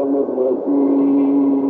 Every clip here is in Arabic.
الشيطان الرجيم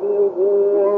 تكذبون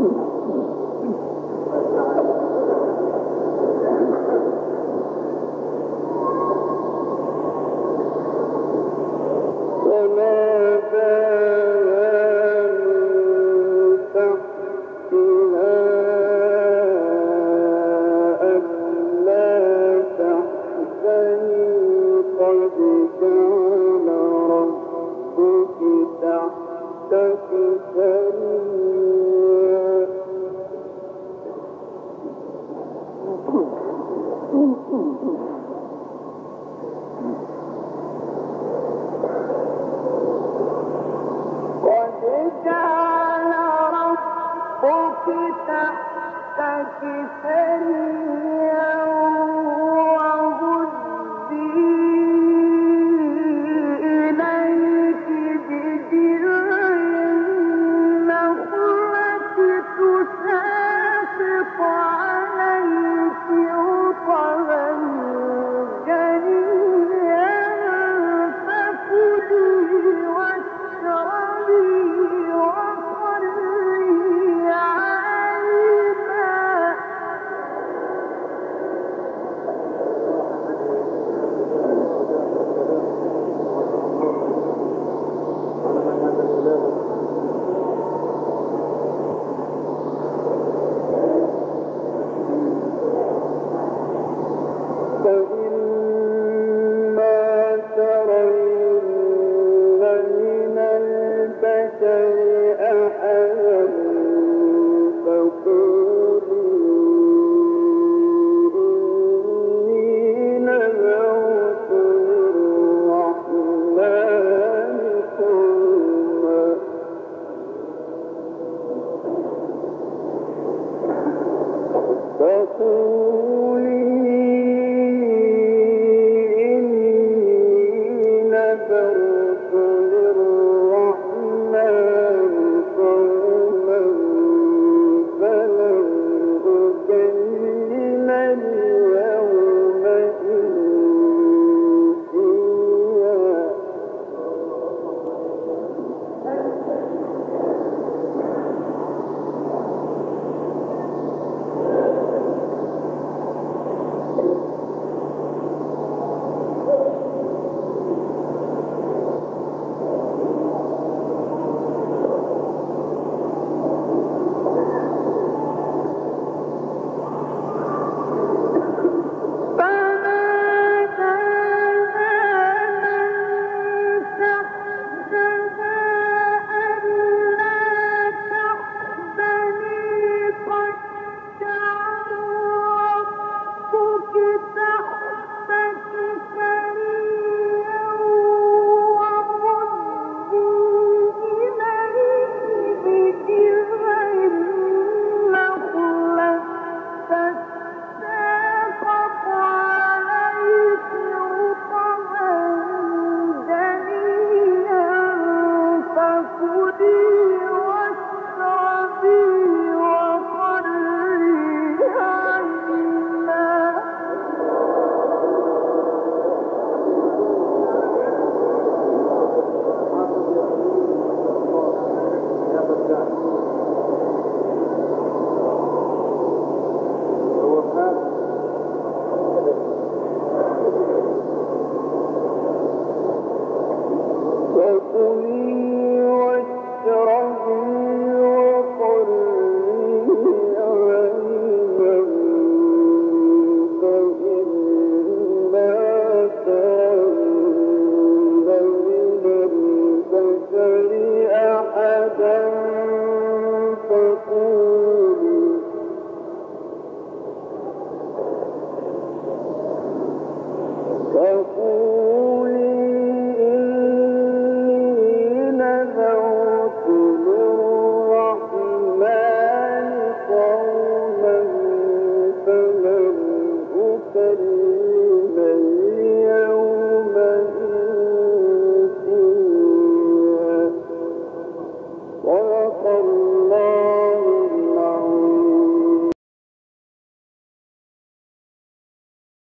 Satan